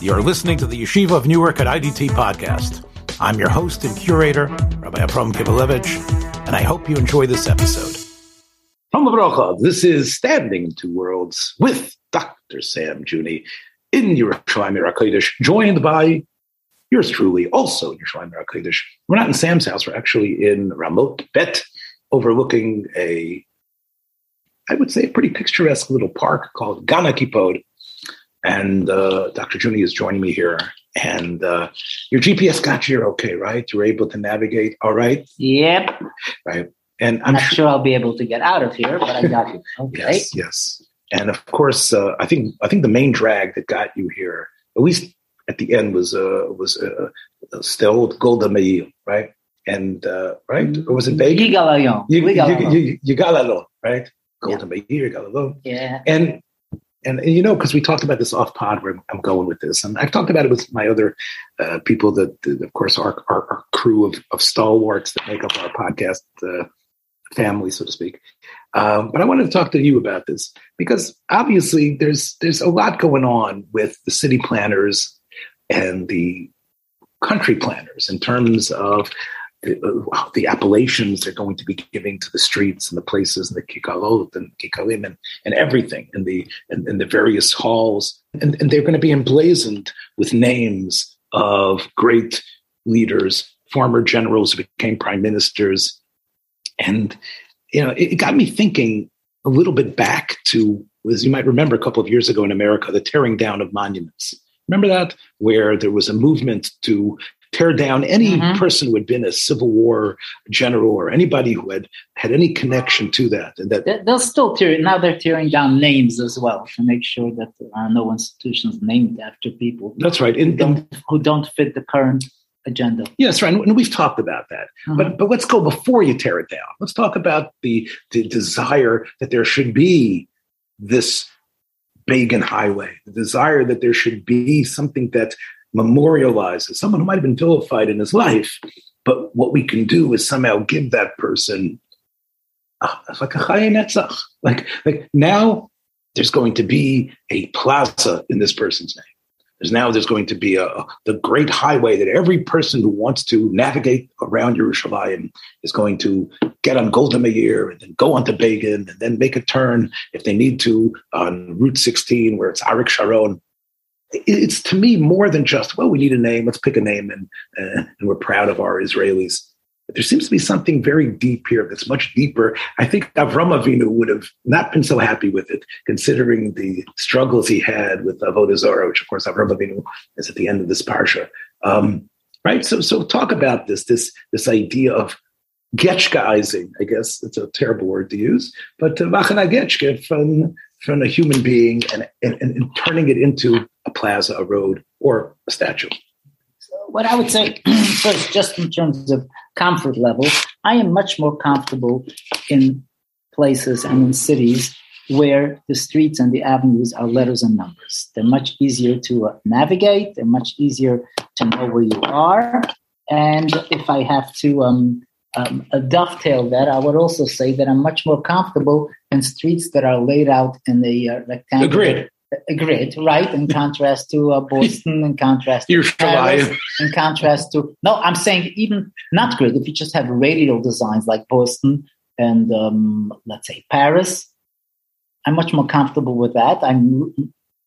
You're listening to the Yeshiva of Newark at IDT podcast. I'm your host and curator, Rabbi Abram Kibalevich, and I hope you enjoy this episode. This is Standing in Two Worlds with Dr. Sam Juni in Yerushalayim Kodesh, joined by yours truly, also in Yerushalayim Kodesh. We're not in Sam's house, we're actually in Ramot Bet, overlooking a, I would say, a pretty picturesque little park called Gana Kipod. And uh, Dr. Juni is joining me here. And uh, your GPS got you here okay, right? You're able to navigate all right? Yep. Right. And I'm not sure, sure I'll be able to get out of here, but I got you. Okay. Yes, yes. And of course, uh, I think I think the main drag that got you here, at least at the end, was uh, was uh, still Golda Meir, right? And uh, right, or was it Vegas? Yigal Hayom. Yigal right? Golda Meir, Yigal Yeah. And and, and you know, because we talked about this off pod where I'm going with this, and I've talked about it with my other uh, people that, that, of course, our, our, our, crew of, of stalwarts that make up our podcast uh, family, so to speak. Um, but I wanted to talk to you about this because obviously there's there's a lot going on with the city planners and the country planners in terms of the, uh, the appellations they're going to be giving to the streets and the places and the kikalot and kikalim and, and everything and the and, and the various halls. And, and they're going to be emblazoned with names of great leaders former generals who became prime ministers. And you know, it, it got me thinking a little bit back to, as you might remember, a couple of years ago in America, the tearing down of monuments. Remember that, where there was a movement to tear down any mm-hmm. person who had been a Civil War general or anybody who had had any connection to that. And that they'll still tear. Now they're tearing down names as well to make sure that there are no institutions named after people. That's right. In, who, don't, who don't fit the current agenda. Yes, right. And we've talked about that. Mm-hmm. But but let's go before you tear it down. Let's talk about the, the desire that there should be this Begin highway, the desire that there should be something that memorializes someone who might have been vilified in his life. But what we can do is somehow give that person uh, like a chayin Like, like now there's going to be a plaza in this person's name. There's now there's going to be a the great highway that every person who wants to navigate around Yerushalayim is going to get on Golda Meir and then go onto Begin and then make a turn if they need to on Route 16 where it's Arik Sharon. It's to me more than just well, we need a name. Let's pick a name, and uh, and we're proud of our Israelis. There seems to be something very deep here that's much deeper. I think Avram Avinu would have not been so happy with it, considering the struggles he had with Avodah Zarah, which of course Avram Avinu is at the end of this parsha. Um, right. So, so talk about this this this idea of getchkaizing. I guess it's a terrible word to use, but machana getchke from from a human being and, and, and turning it into a plaza, a road, or a statue So what I would say first, just in terms of comfort level, I am much more comfortable in places and in cities where the streets and the avenues are letters and numbers. They're much easier to uh, navigate, they're much easier to know where you are. And if I have to um, um, dovetail that, I would also say that I'm much more comfortable in streets that are laid out in the uh, rectangular grid a grid, right? In contrast to uh, Boston, in contrast to Paris, in contrast to no, I'm saying even not grid. If you just have radial designs like Boston and um, let's say Paris, I'm much more comfortable with that. I'm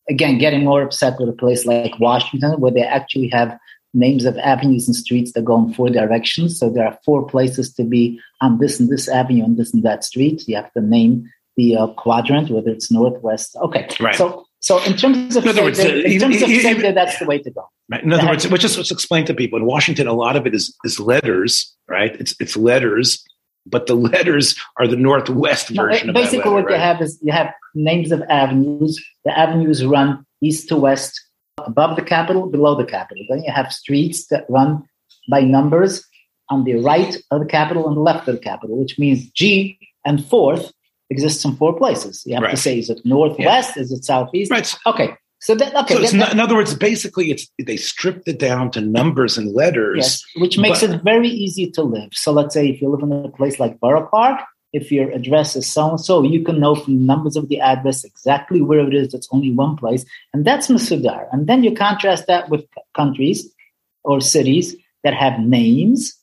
again getting more upset with a place like Washington, where they actually have names of avenues and streets that go in four directions. So there are four places to be on this and this avenue and this and that street. You have to name the uh, quadrant, whether it's northwest. Okay, right. So so in terms of in other words, uh, in terms of even, that's the way to go. Right. In other words, which is just let's explain to people in Washington, a lot of it is is letters, right? It's it's letters, but the letters are the northwest version. No, basically, letter, what right? you have is you have names of avenues. The avenues run east to west, above the capital, below the capital. Then you have streets that run by numbers on the right of the capital and the left of the capital, which means G and fourth exists in four places. You have right. to say, is it northwest? Yeah. Is it southeast? Right. Okay. So that okay. So that, in other words, basically, it's they stripped it down to numbers and letters, yes, which makes but, it very easy to live. So let's say if you live in a place like Borough Park, if your address is so and so, you can know from the numbers of the address exactly where it is. It's only one place, and that's Masudar. And then you contrast that with countries or cities that have names,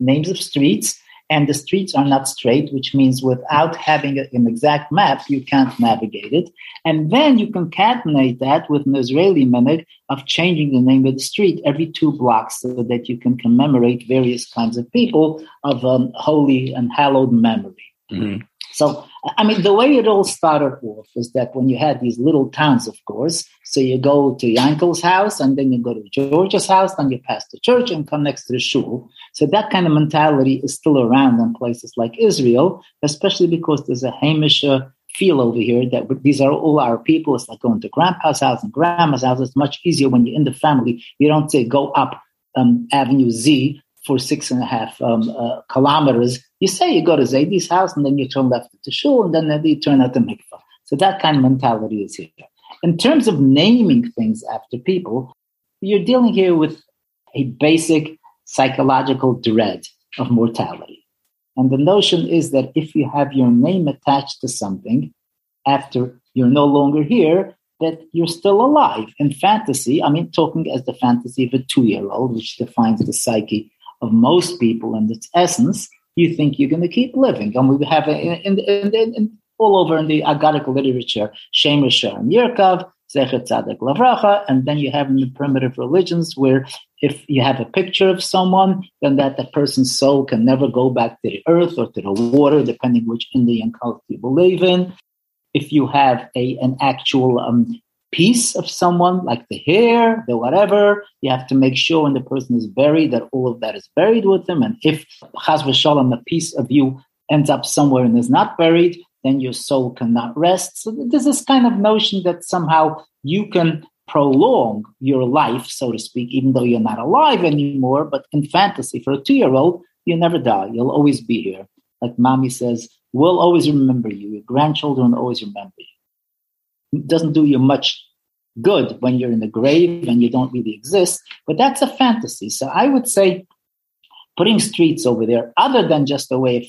names of streets, and the streets are not straight, which means without having an exact map, you can't navigate it. And then you concatenate that with an Israeli minute of changing the name of the street every two blocks so that you can commemorate various kinds of people of um, holy and hallowed memory. Mm-hmm. So, I mean, the way it all started off is that when you had these little towns, of course, so you go to Yankel's house and then you go to George's house, then you pass the church and come next to the shul. So that kind of mentality is still around in places like Israel, especially because there's a Hamish uh, feel over here that these are all our people. It's like going to grandpa's house and grandma's house. It's much easier when you're in the family. You don't say go up um, Avenue Z for six and a half um, uh, kilometers. You say you go to Zaydi's house and then you turn left to shul and then you turn out the mikvah. So that kind of mentality is here. In terms of naming things after people, you're dealing here with a basic psychological dread of mortality. And the notion is that if you have your name attached to something after you're no longer here, that you're still alive. In fantasy, I mean, talking as the fantasy of a two year old, which defines the psyche of most people and its essence, you think you're going to keep living. And we have in, in, in, in all over in the Agadic literature, Shemer and Yerkov, Zecher Lavracha, and then you have in the primitive religions where if you have a picture of someone, then that the person's soul can never go back to the earth or to the water, depending which Indian culture you believe in. If you have a an actual um, piece of someone, like the hair, the whatever, you have to make sure when the person is buried that all of that is buried with them. And if Chaz v'shalom, a piece of you ends up somewhere and is not buried, then your soul cannot rest. So there's this kind of notion that somehow you can prolong your life, so to speak, even though you're not alive anymore. But in fantasy, for a two year old, you never die. You'll always be here. Like mommy says, we'll always remember you. Your grandchildren always remember you doesn't do you much good when you're in the grave and you don't really exist, but that's a fantasy. So I would say putting streets over there, other than just a way of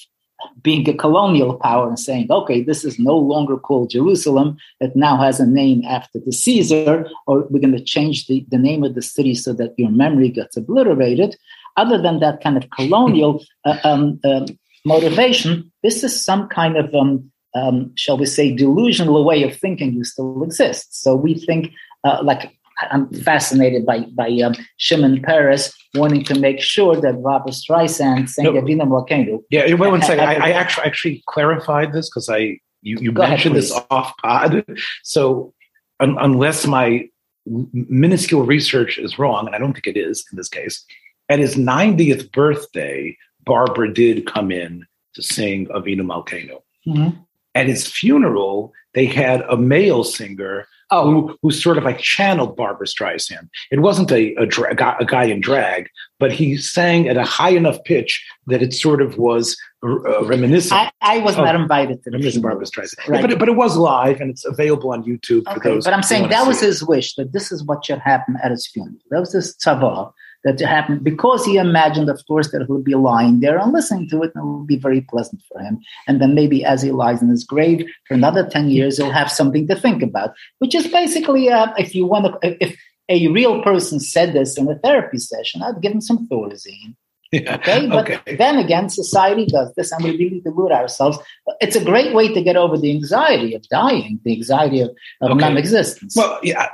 being a colonial power and saying, okay, this is no longer called Jerusalem, it now has a name after the Caesar, or we're going to change the, the name of the city so that your memory gets obliterated. Other than that kind of colonial uh, um, um, motivation, this is some kind of um, um, shall we say, delusional way of thinking you still exists. So we think, uh, like, I'm fascinated by by um, Shimon Peres wanting to make sure that Barbra Streisand sang no, Avinu Malkeinu. Yeah, wait one second. I, I actually actually clarified this because I you, you mentioned ahead, this off pod. So un, unless my minuscule research is wrong, and I don't think it is in this case, at his 90th birthday, Barbra did come in to sing Avinu Malkeinu. Mm-hmm at his funeral, they had a male singer oh. who, who sort of like channeled Barbra Streisand. It wasn't a, a, dra- a, guy in drag, but he sang at a high enough pitch that it sort of was uh, reminiscent. I, I was not invited to funeral. Barbra Streisand. Right. But, it, but it was live and it's available on YouTube. For those Okay, but I'm saying that was his wish that this is what should happen at his funeral. That was his tzava that happened because he imagined, of course, that he'll be lying there and listening to it, and it will be very pleasant for him. And then maybe as he lies in his grave for another 10 years, he'll have something to think about, which is basically, uh, if you want to, if a real person said this in a therapy session, I'd give him some Thorazine. Yeah. Okay, but okay. then again, society does this, and we really delude ourselves. It's a great way to get over the anxiety of dying, the anxiety of, of okay. non-existence. Well, yeah,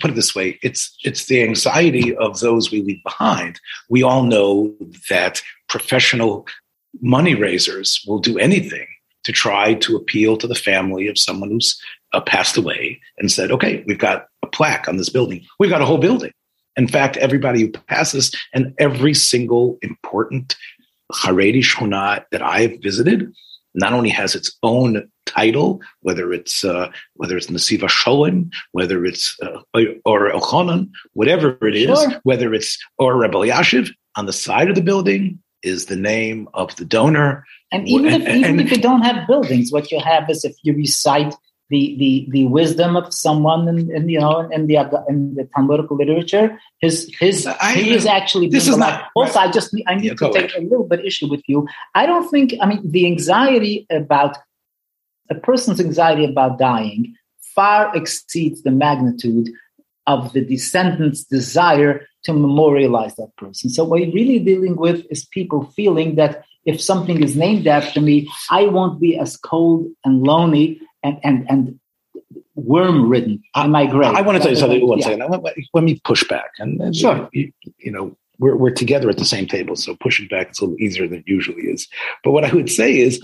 put it this way: it's it's the anxiety of those we leave behind. We all know that professional money raisers will do anything to try to appeal to the family of someone who's uh, passed away and said, "Okay, we've got a plaque on this building. We've got a whole building." In fact, everybody who passes and every single important Haredi Shuna that I've visited not only has its own title, whether it's uh, whether it's Nasiva Sholem, whether it's uh, or Elchanan, whatever it is, sure. whether it's or Rebbe Yashiv, on the side of the building is the name of the donor. And even if, and, even and, if you don't have buildings, what you have is if you recite the the the wisdom of someone in, in you know in the in the Talmudic literature. His his I, he is actually this is not also. I just I need yeah, to take ahead. a little bit issue with you. I don't think I mean the anxiety about a person's anxiety about dying far exceeds the magnitude of the descendants' desire to memorialize that person. So what you're really dealing with is people feeling that if something is named after me, I won't be as cold and lonely and and and worm ridden my grave. I, want to tell you something. One yeah. second. Let, let, me push back. And sure, you, you know, we're, we're together at the same table, so pushing back is a little easier than it usually is. But what I would say is,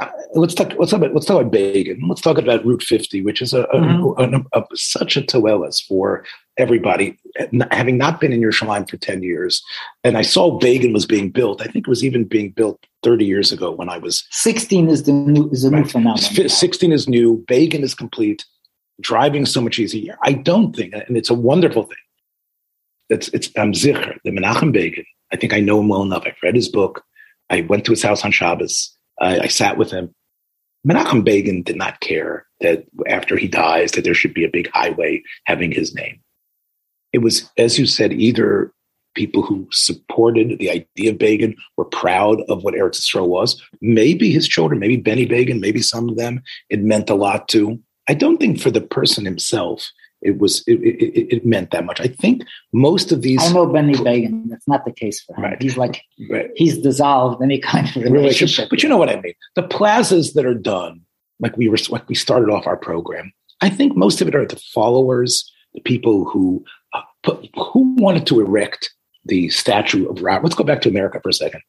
uh, let's talk. Let's talk about let's talk about. Let's talk about Route 50, which is a, mm-hmm. a, a, a such a toelas for everybody. Having not been in Yerushalayim for ten years, and I saw Begin was being built. I think it was even being built 30 years ago when I was 16 is the new is a new phenomenon. 16 is new. Begin is complete. Driving so much easier. I don't think, and it's a wonderful thing it's it's I'm Zicher, the Menachem Begin. I think I know him well enough. I've read his book. I went to his house on Shabbos. I, I sat with him. Menachem Begin did not care that after he dies that there should be a big highway having his name. It was, as you said, either people who supported the idea of Begin were proud of what Eretz Yisrael was. Maybe his children, maybe Benny Begin, maybe some of them, it meant a lot to. I don't think for the person himself, it was it, it, it, meant that much. I think most of these. I know Benny Begin. That's not the case for him. Right. He's like right. he's dissolved any kind of relationship. relationship. But you know what I mean. The plazas that are done, like we were, like we started off our program. I think most of it are the followers, the people who put, who wanted to erect the statue of Robert. Let's go back to America for a second.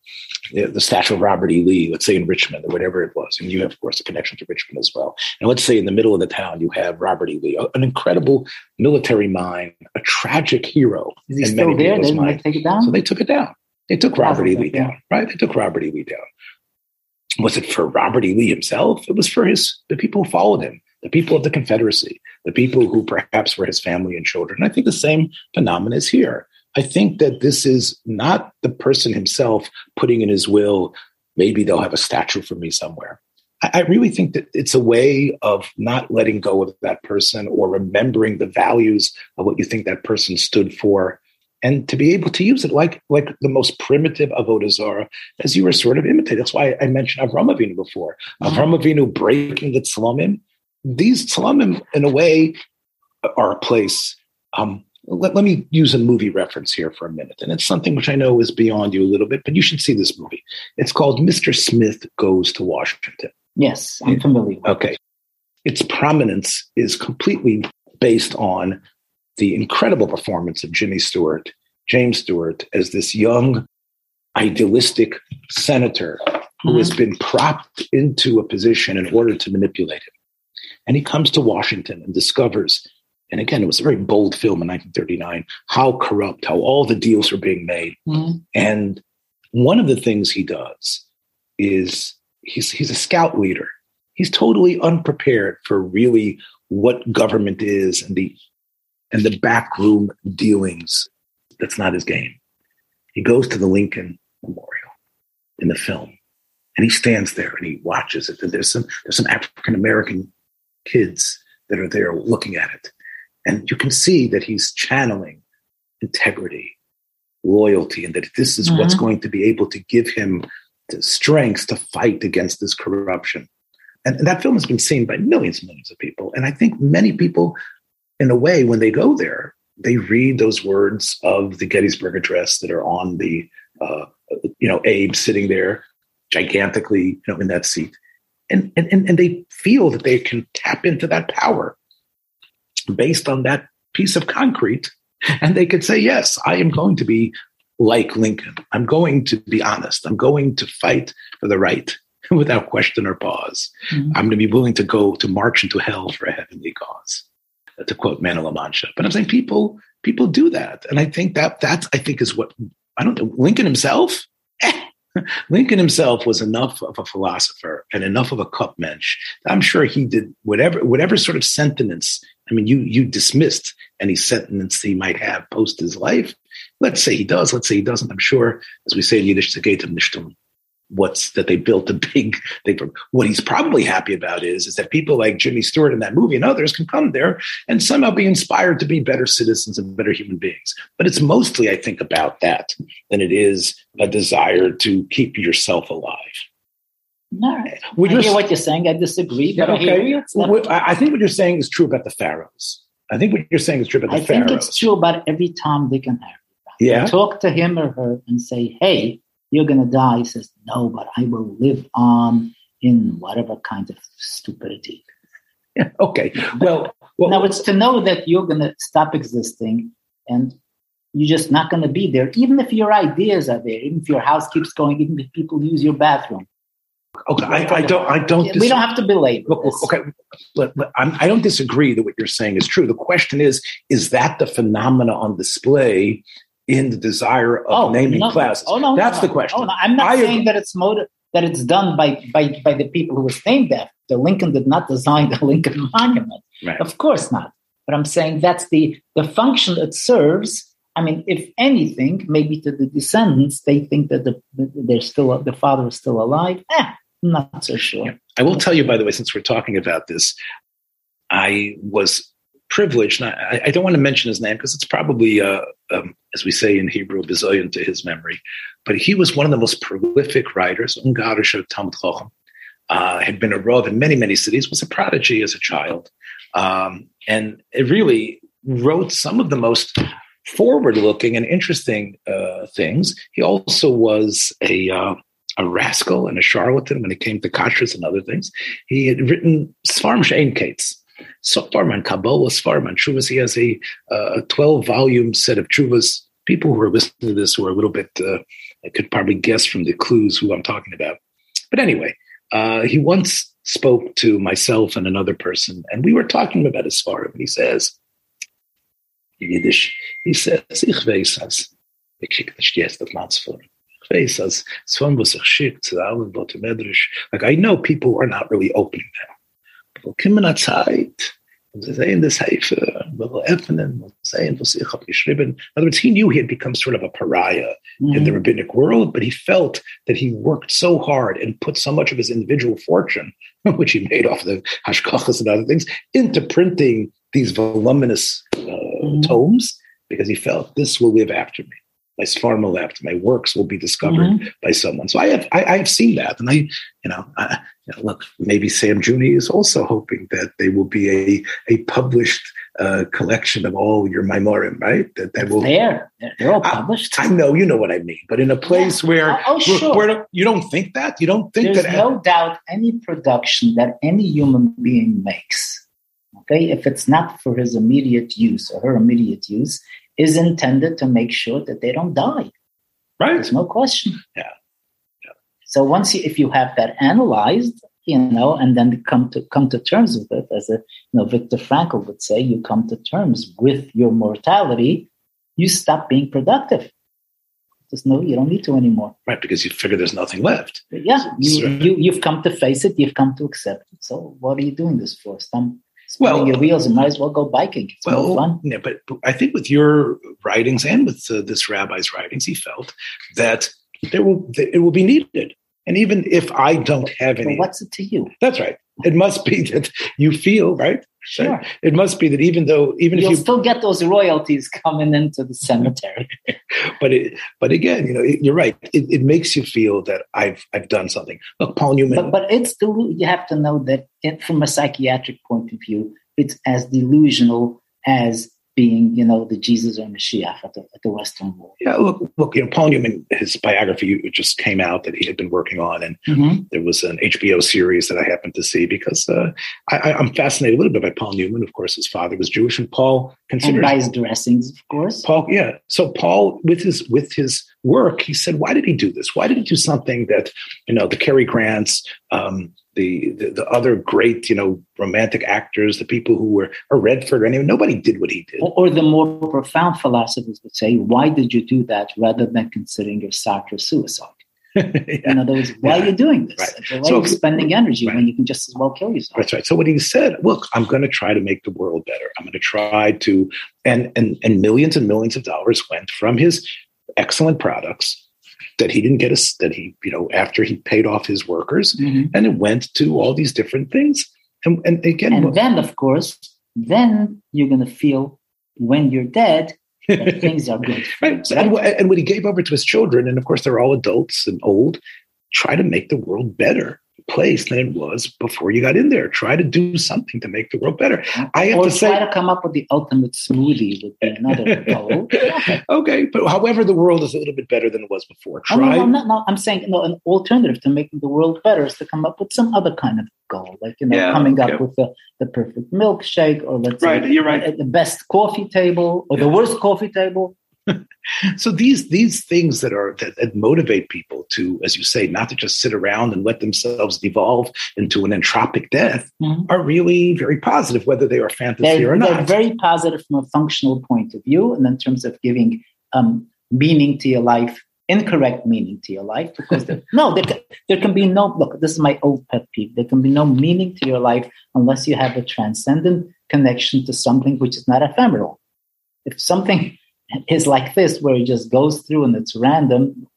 The, the, statue of Robert E. Lee, let's say in Richmond or whatever it was. And you have, of course, a connection to Richmond as well. And let's say in the middle of the town, you have Robert E. Lee, an incredible military mind, a tragic hero. Is he still there? Didn't they take it down? So they took it down. They took Robert E. Lee down, right? They took Robert E. Lee down. Was it for Robert E. Lee himself? It was for his the people who followed him, the people of the Confederacy, the people who perhaps were his family and children. I think the same phenomenon is here I think that this is not the person himself putting in his will, maybe they'll have a statue for me somewhere. I, really think that it's a way of not letting go of that person or remembering the values of what you think that person stood for and to be able to use it like like the most primitive avodah zarah, as you were sort of imitating. That's why I mentioned Avram Avinu before. Mm-hmm. Avram Avinu breaking the tzlamim. These tzlamim, in a way, are a place um, let, let me use a movie reference here for a minute. And it's something which I know is beyond you a little bit, but you should see this movie. It's called Mr. Smith Goes to Washington. Yes, I'm familiar. Okay. Its prominence is completely based on the incredible performance of Jimmy Stewart, James Stewart, as this young, idealistic senator who mm-hmm. has been propped into a position in order to manipulate him. And he comes to Washington and discovers and again, it was a very bold film in 1939, how corrupt, how all the deals were being made. Mm-hmm. And one of the things he does is he's, he's a scout leader. He's totally unprepared for really what government is and the and the backroom dealings. That's not his game. He goes to the Lincoln Memorial in the film, and he stands there and he watches it. And there's some there's some African American kids that are there looking at it, and you can see that he's channeling integrity, loyalty, and that this is mm-hmm. what's going to be able to give him the strength to fight against this corruption. And, and that film has been seen by millions and millions of people. And I think many people, in a way, when they go there, they read those words of the Gettysburg Address that are on the, uh, you know, Abe sitting there gigantically, you know, in that seat. And, and, and they feel that they can tap into that power based on that piece of concrete. And they could say, yes, I am going to be like Lincoln. I'm going to be honest. I'm going to fight for the right without question or pause. Mm-hmm. I'm going to be willing to go to march into hell for a heavenly cause, to quote Man of La Mancha. But I'm saying people people do that, and I think that that I think is what I don't know. Lincoln himself, Lincoln himself was enough of a philosopher and enough of a cup mensch. I'm sure he did whatever whatever sort of sentiments. I mean, you you dismissed any sentiments he might have post his life. Let's say he does. Let's say he doesn't. I'm sure, as we say in Yiddish, "Zegetem nicht what's that they built a big thing from what he's probably happy about is is that people like jimmy stewart in that movie and others can come there and somehow be inspired to be better citizens and better human beings but it's mostly i think about that than it is a desire to keep yourself alive all right. I hear what you're saying. I disagree, but okay. I hear you. I think what you're saying is true about the pharaohs. I think what you're saying is true about the I pharaohs. I think it's true about every Tom, Dick, and Harry. Yeah. talk to him or her and say, hey, you're going to die. He says, no, but I will live on in whatever kind of stupidity. Yeah, okay. Well, well, now it's to know that you're going to stop existing and you're just not going to be there, even if your ideas are there, even if your house keeps going, even if people use your bathroom. Okay, I, I, don't. I don't. Dis- we don't have to belabor. Look, look, okay, but, but I don't disagree that what you're saying is true. The question is: Is that the phenomena on display in the desire of oh, naming no, classes? Oh no, that's no, the question. Oh, no, I'm not I saying agree. that it's motive that it's done by by by the people who was named after. Lincoln did not design the Lincoln Monument, right. of course not. But I'm saying that's the the function it serves. I mean, if anything, maybe to the descendants, they think that the, they're still the father is still alive. Eh, I'm not so sure. Yeah. I will tell you, by the way, since we're talking about this, I was privileged. I, I, don't want to mention his name because it's probably, uh, um, as we say in Hebrew, bizoyon to his memory. But he was one of the most prolific writers, Ungarischer Talmud Chochem. Uh, had been a rav in many, many cities, was a prodigy as a child. Um, and it really wrote some of the most forward looking and interesting uh, things. He also was a uh, a rascal and a charlatan when it came to kashrus and other things. He had written Svarm Shein Kates, Svarman, Kabbalah, Svarman, Chuvas. He has a, uh, 12 volume set of Chuvas. People who are listening to this who are a little bit, uh, I could probably guess from the clues who I'm talking about. But anyway, uh, he once spoke to myself and another person, and we were talking about his Svarim, and he says, Yiddish, he says, Ich weiß es. Ich kriege nicht jetzt auf Matzform face as someone was. Like I know people are not really opening now. Zeit. Sie sehen das will öffnen, will sehen, was ich habe geschrieben. In other words, he knew he had become sort of a pariah mm-hmm. in the mm-hmm. rabbinic world, but he felt that he worked so hard and put so much of his individual fortune, which he made off the hashgachas and other things, into printing these voluminous uh, mm-hmm. tomes because he felt this will live after me my pharma left, my works will be discovered mm-hmm. by someone. So I have I, I, have seen that, and I, you know, I, you know, look, maybe Sam Juni is also hoping that they will be a a published uh, collection of all your memorim, right? That that will there they're all published. I, I, know you know what I mean, but in a place yeah. where, oh, oh sure. where you don't think that you don't think There's that no doubt any production that any human being makes. Okay, if it's not for his immediate use or her immediate use, is intended to make sure that they don't die. Right. There's no question. Yeah. yeah. So once you, if you have that analyzed, you know, and then come to come to terms with it, as a you know, Viktor Frankl would say, you come to terms with your mortality, you stop being productive. There's no, you don't need to anymore. Right, because you figure there's nothing left. Yeah, you, you, you've come to face it. You've come to accept it. So what are you doing this for? Some well, your wheels and might as well go biking. It's well, fun. Yeah, but, but, I think with your writings and with uh, this rabbi's writings, he felt that there will it will be needed. And even if I don't have any, well, what's it to you? That's right. It must be that you feel right. Sure. It must be that even though even You'll if you still get those royalties coming into the cemetery. but it, but again, you know, it, you're right. It, it, makes you feel that I've I've done something. Look, Paul Newman. But, but it's delu- you have to know that it, from a psychiatric point of view, it's as delusional as being, you know, the Jesus or Mashiach at the, at the Western world. Yeah, look, look, you know, Paul Newman, his biography just came out that he had been working on, and mm-hmm. there was an HBO series that I happened to see because uh, I, am fascinated a little bit by Paul Newman. Of course, his father was Jewish, and Paul considered and by his dressings, of course. Paul, yeah. So Paul, with his with his work, he said, why did he do this? Why did he do something that you know the Cary Grants? Um, the, the, the other great, you know, romantic actors, the people who were or Redford or anyone, nobody did what he did. Or, or, the more profound philosophers would say, why did you do that rather than considering your Sartre suicide? yeah. In other words, why yeah. are you doing this? Right. Why so, are you spending energy right. when you can just as well kill yourself? That's right. So what he said, look, I'm going to try to make the world better. I'm going to try to, and and and millions and millions of dollars went from his excellent products that he didn't get us that he you know after he paid off his workers mm-hmm. and it went to all these different things and, and again and then of course then you're going to feel when you're dead that things are good right. right? And, and when he gave over to his children and of course they're all adults and old try to make the world better place than it was before you got in there. Try to do something to make the world better. I have or to say, try to come up with the ultimate smoothie would be another goal. okay, but however, the world is a little bit better than it was before. Oh, try. Oh, no, no, no, I'm saying no. An alternative to making the world better is to come up with some other kind of goal, like you know, yeah, coming up with the, the perfect milkshake, or let's right, say, you're right. the best coffee table, or the worst coffee table. so these these things that are that, that, motivate people to, as you say, not to just sit around and let themselves devolve into an entropic death, mm-hmm. are really very positive, whether they are fantasy they're, or not. They're very positive from a functional point of view, and in terms of giving um, meaning to your life, incorrect meaning to your life, because no, there, there can be no look. This is my old pet peeve. There can be no meaning to your life unless you have a transcendent connection to something which is not ephemeral. If something is like this, where it just goes through and it's random.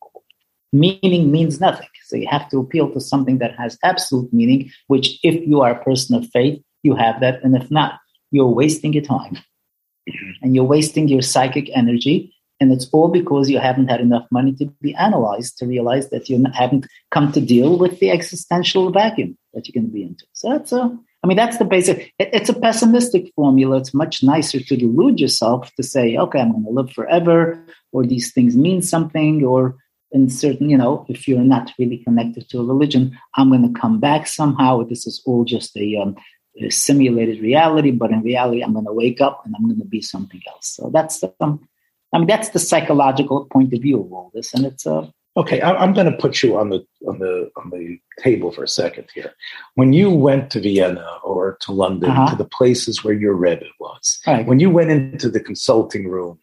Meaning means nothing. So you have to appeal to something that has absolute meaning, which, if you are a person of faith, you have that. And if not, you're wasting your time mm-hmm. and you're wasting your psychic energy. And it's all because you haven't had enough money to be analyzed to realize that you haven't come to deal with the existential vacuum that you're going to be into. So that's a I mean, that's the basic. It, it's a pessimistic formula. It's much nicer to delude yourself to say, okay, I'm going to live forever, or these things mean something, or in certain, you know, if you're not really connected to a religion, I'm going to come back somehow. This is all just a, um, a simulated reality, but in reality, I'm going to wake up and I'm going to be something else. So that's the, um, I mean, that's the psychological point of view of all this, and it's a uh, Okay, I, am going to put you on the on the on the table for a second here. When you went to Vienna or to London, uh-huh. to the places where your Rebbe was, right. when you went into the consulting room,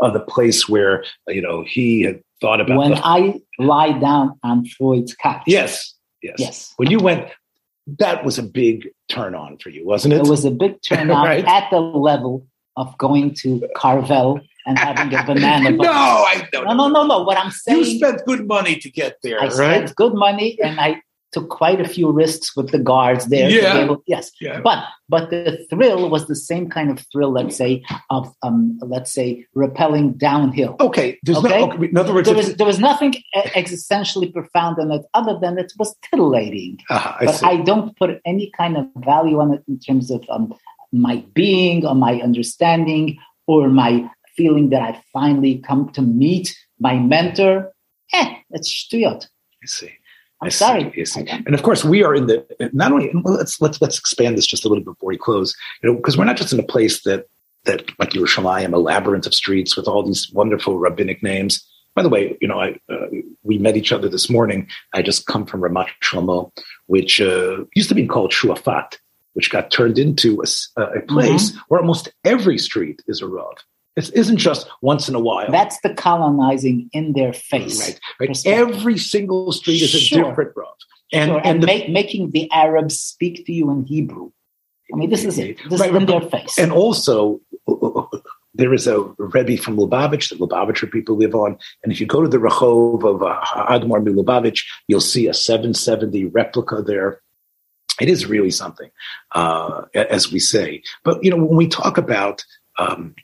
uh, the place where you know he had thought about. When the, I lie down on Freud's couch. Yes, yes, yes. When you went, that was a big turn on for you, wasn't it? It was a big turn on right? at the level of going to Carvel and having a banana. no, I don't. No, no, no, no. What I'm saying, you spent good money to get there. I right? spent good money, and I took quite a few risks with the guards there. Yeah. Able, yes. Yeah. But but the thrill was the same kind of thrill, let's say, of um, let's say rappelling downhill. Okay. There's okay? No, okay. In other words, there was, there was nothing existentially profound in it, other than it was titillating. Uh, I but see. I don't put any kind of value on it in terms of um, my being or my understanding or my feeling that I finally come to meet my mentor, eh, that's shtuyot. I see. I'm I sorry. See, see. And of course, we are in the not only. Well, let's let's let's expand this just a little bit before we close. You know, because we're not just in a place that that like Yerushalayim, a labyrinth of streets with all these wonderful rabbinic names. By the way, you know, I uh, we met each other this morning. I just come from Ramat Shlomo, which uh, used to be called Shuafat, which got turned into a, a place mm-hmm. where almost every street is a rav. It isn't just once in a while. That's the colonizing in their face. Right. right. Every single street is a different road. And, sure. and, and the, make, making the Arabs speak to you in Hebrew. I mean, this is it. This right, is in their face. And also, there is a Rebbe from Lubavitch that Lubavitcher people live on. And if you go to the Rehov of uh, Admar Lubavitch, you'll see a 770 replica there. It is really something, uh, as we say. But, you know, when we talk about um,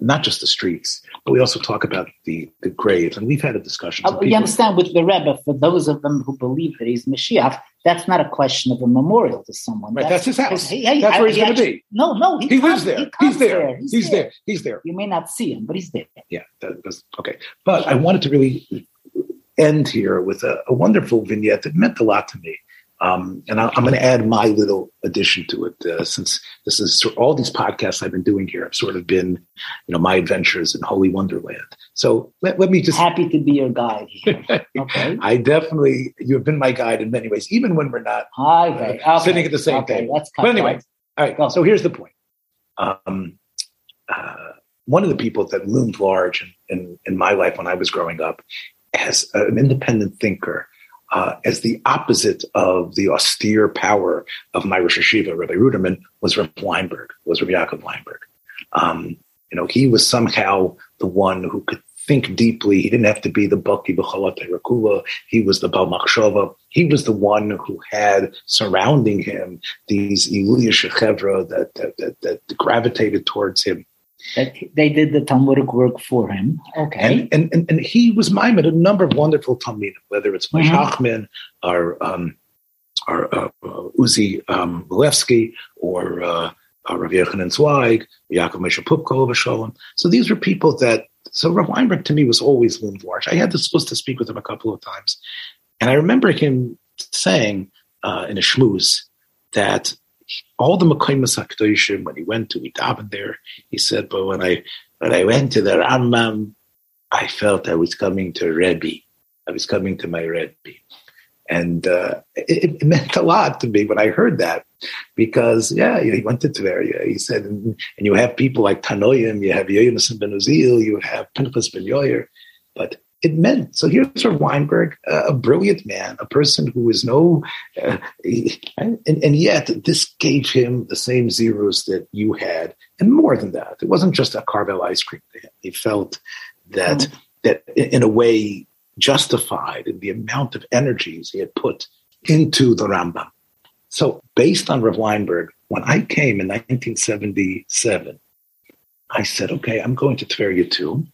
not just the streets, but we also talk about the, the graves. And we've had a discussion. Uh, you understand with the Rebbe, for those of them who believe that he's Mashiach, that's not a question of a memorial to someone. Right, that's, that's his house. He, he, that's where he's going to be. No, no, he, he lives there. He he's there. there. He's, he's there. there. He's there. You may not see him, but he's there. Yeah, that, that's okay. But I wanted to really end here with a, a wonderful vignette that meant a lot to me. Um, and I, am going to add my little addition to it, uh, since this is all these podcasts I've been doing here have sort of been, you know, my adventures in Holy Wonderland. So let, let me just happy to be your guide. Here. Okay, I definitely you have been my guide in many ways, even when we're not okay. Uh, okay. sitting at the same okay. table. But anyway, all right. Go. So here's the point. Um, uh, one of the people that loomed large in, in, in my life when I was growing up as an independent thinker uh, as the opposite of the austere power of my Rosh Hashiva, Rabbi Ruderman, was Rabbi Weinberg, was Rabbi Yaakov Weinberg. Um, you know, he was somehow the one who could think deeply. He didn't have to be the Baki B'chalat Rakula. He was the Balmachshava. He was the one who had surrounding him these Iluya Shechevra that, that, that, that gravitated towards him. That they did the Talmudic work for him. Okay. And, and, and, and he was maimed a number of wonderful Talmudim, whether it's mm-hmm. Moshe or, um, or uh, uh, Uzi um, or uh, uh, Rav Yochanan Zweig, Yaakov Moshe Pupko, So these were people that so Rav Weinberg to me was always Lundvarch. I had the supposed to speak with him a couple of times. And I remember him saying uh, in a shmooze that all the Mekaymas HaKadoshim, when he went to Midaban there, he said, but when I when I went to the Rambam, I felt I was coming to Rebbe. I was coming to my Rebbe. And uh, it, it, meant a lot to me when I heard that because, yeah, he went to Tveria. He said, and, and you have people like Tanoim, you have Yonasan ben Uzil, you have Pinchas ben Yoyer, but it meant. So here's Rav Weinberg, uh, a brilliant man, a person who is no, uh, he, and, and, yet this gave him the same zeros that you had, and more than that. It wasn't just a Carvel ice cream to him. He felt that mm. that in a way justified in the amount of energies he had put into the Rambam. So, based on Rav Weinberg, when I came in 1977, I said, okay, I'm going to Tveria too,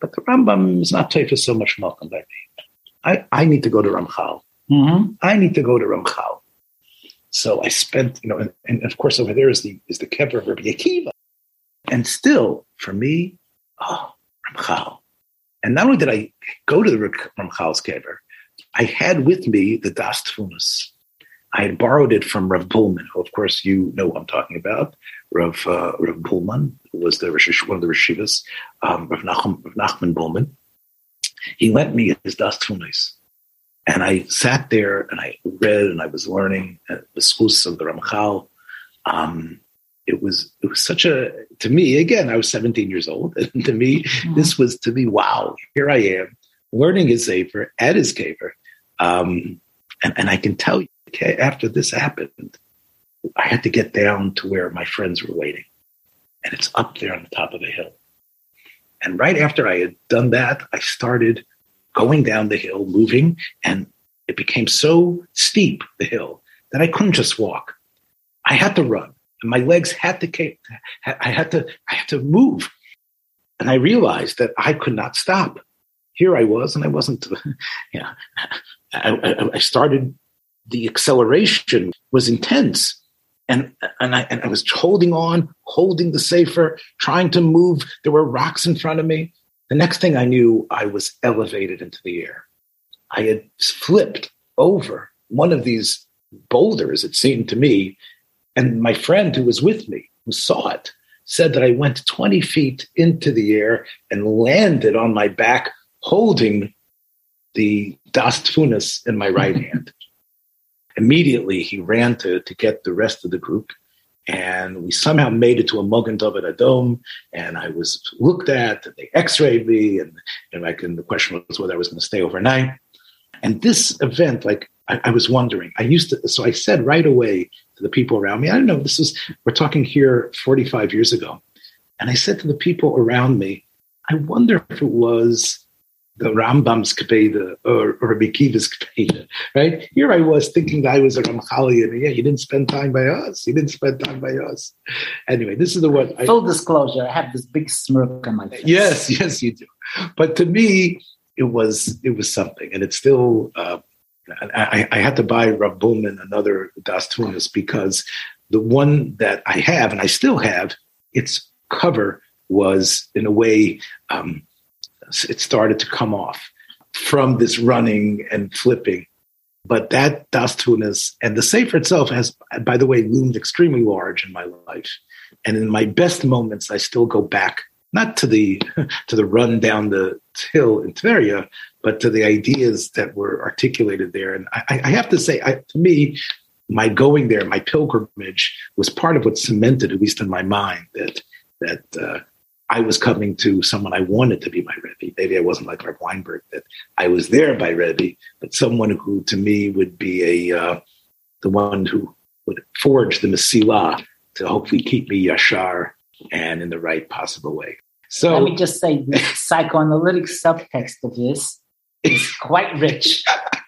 but the Rambam is not for so much welcome by me. I, I need to go to Ramchal. Mm-hmm. I need to go to Ramchal. So I spent, you know, and, and, of course over there is the is the kever of Rabbi Akiva. And still, for me, oh, Ramchal. And not only did I go to the Ramchal's kever, I had with me the Daas Tevunos. I had borrowed it from Rav Bulman, who, of course, you know I'm talking about. Rav, uh, Rav Bulman, who was the one of the Rishivas, um, Rav, Nachum, Rav Nachman Bulman. He lent me his Daas Tevunos. And I sat there and I read and I was learning the schools of the Ramchal. Um, it was it was such a to me again i was 17 years old and to me mm-hmm. this was to me wow here i am learning his Sefer at his kever um, and, and i can tell you okay, after this happened i had to get down to where my friends were waiting and it's up there on the top of a hill and right after i had done that i started going down the hill moving and it became so steep the hill that i couldn't just walk i had to run and my legs had to I had to I had to move, and I realized that I could not stop. Here I was, and I wasn't. You know, I, I started. The acceleration was intense, and and I and I was holding on, holding the Sefer, trying to move. There were rocks in front of me. The next thing I knew, I was elevated into the air. I had flipped over one of these boulders. It seemed to me, and my friend who was with me, who saw it, said that I went 20 feet into the air and landed on my back holding the Daas Tevunos in my right hand. Immediately, he ran to, to get the rest of the group, and we somehow made it to a Magen David Adom, and I was looked at, and they x-rayed me, and, and, like, and the question was whether I was going to stay overnight. And this event, like, I, I was wondering, I used to, so I said right away to the people around me. I don't know, this is, we're talking here 45 years ago. And I said to the people around me, I wonder if it was the Rambam's Kaveda or, or Rabbi Kiva's Kaveda, right? Here I was thinking I was a Ramchali, and yeah, you didn't spend time by us. You didn't spend time by us. Anyway, this is the one. Full I, disclosure, I have this big smirk on my face. Yes, yes, you do. But to me, it was it was something, and it's still uh, I, I, had to buy Rav Bulman another Daas Tevunos because the one that I have and I still have, its cover was in a way um, it started to come off from this running and flipping. But that Das and the Sefer itself has, by the way, loomed extremely large in my life. And in my best moments, I still go back not to the to the run down the hill in Tveria, but to the ideas that were articulated there. And I, I have to say, I, to me, my going there, my pilgrimage, was part of what cemented, at least in my mind, that that uh, I was coming to someone I wanted to be my Rebbe. Maybe I wasn't like Rav Weinberg, that I was there by Rebbe, but someone who, to me, would be a uh, the one who would forge the Mesilah to hopefully keep me yashar and in the right possible way. So let me just say the psychoanalytic subtext of this is quite rich.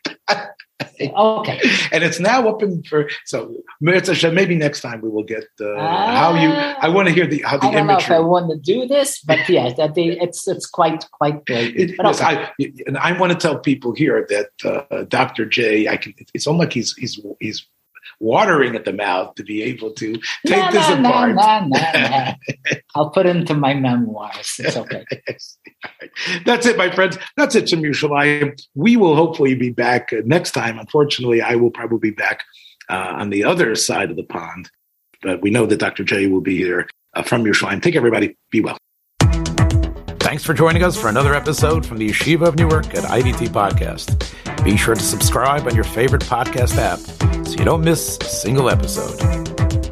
okay. And it's now open for so maybe next time we will get uh, how you. I want to hear the how the I don't imagery. know if I want to do this, but yeah, that they, it's it's quite quite great. It, yes, okay. I, and I want to tell people here that uh, Dr. J. I can. It's almost like he's he's he's watering at the mouth to be able to take nah, this nah, apart. Nah, I'll put it into my memoirs. It's okay. That's it, my friends. That's it, Shem Yerushalayim. We will hopefully be back uh, next time. Unfortunately, I will probably be back uh, on the other side of the pond. But we know that Dr. J will be here uh, from Yerushalayim. Take everybody. Be well. Thanks for joining us for another episode from the Yeshiva of Newark at IDT Podcast. Be sure to subscribe on your favorite podcast app so you don't miss a single episode.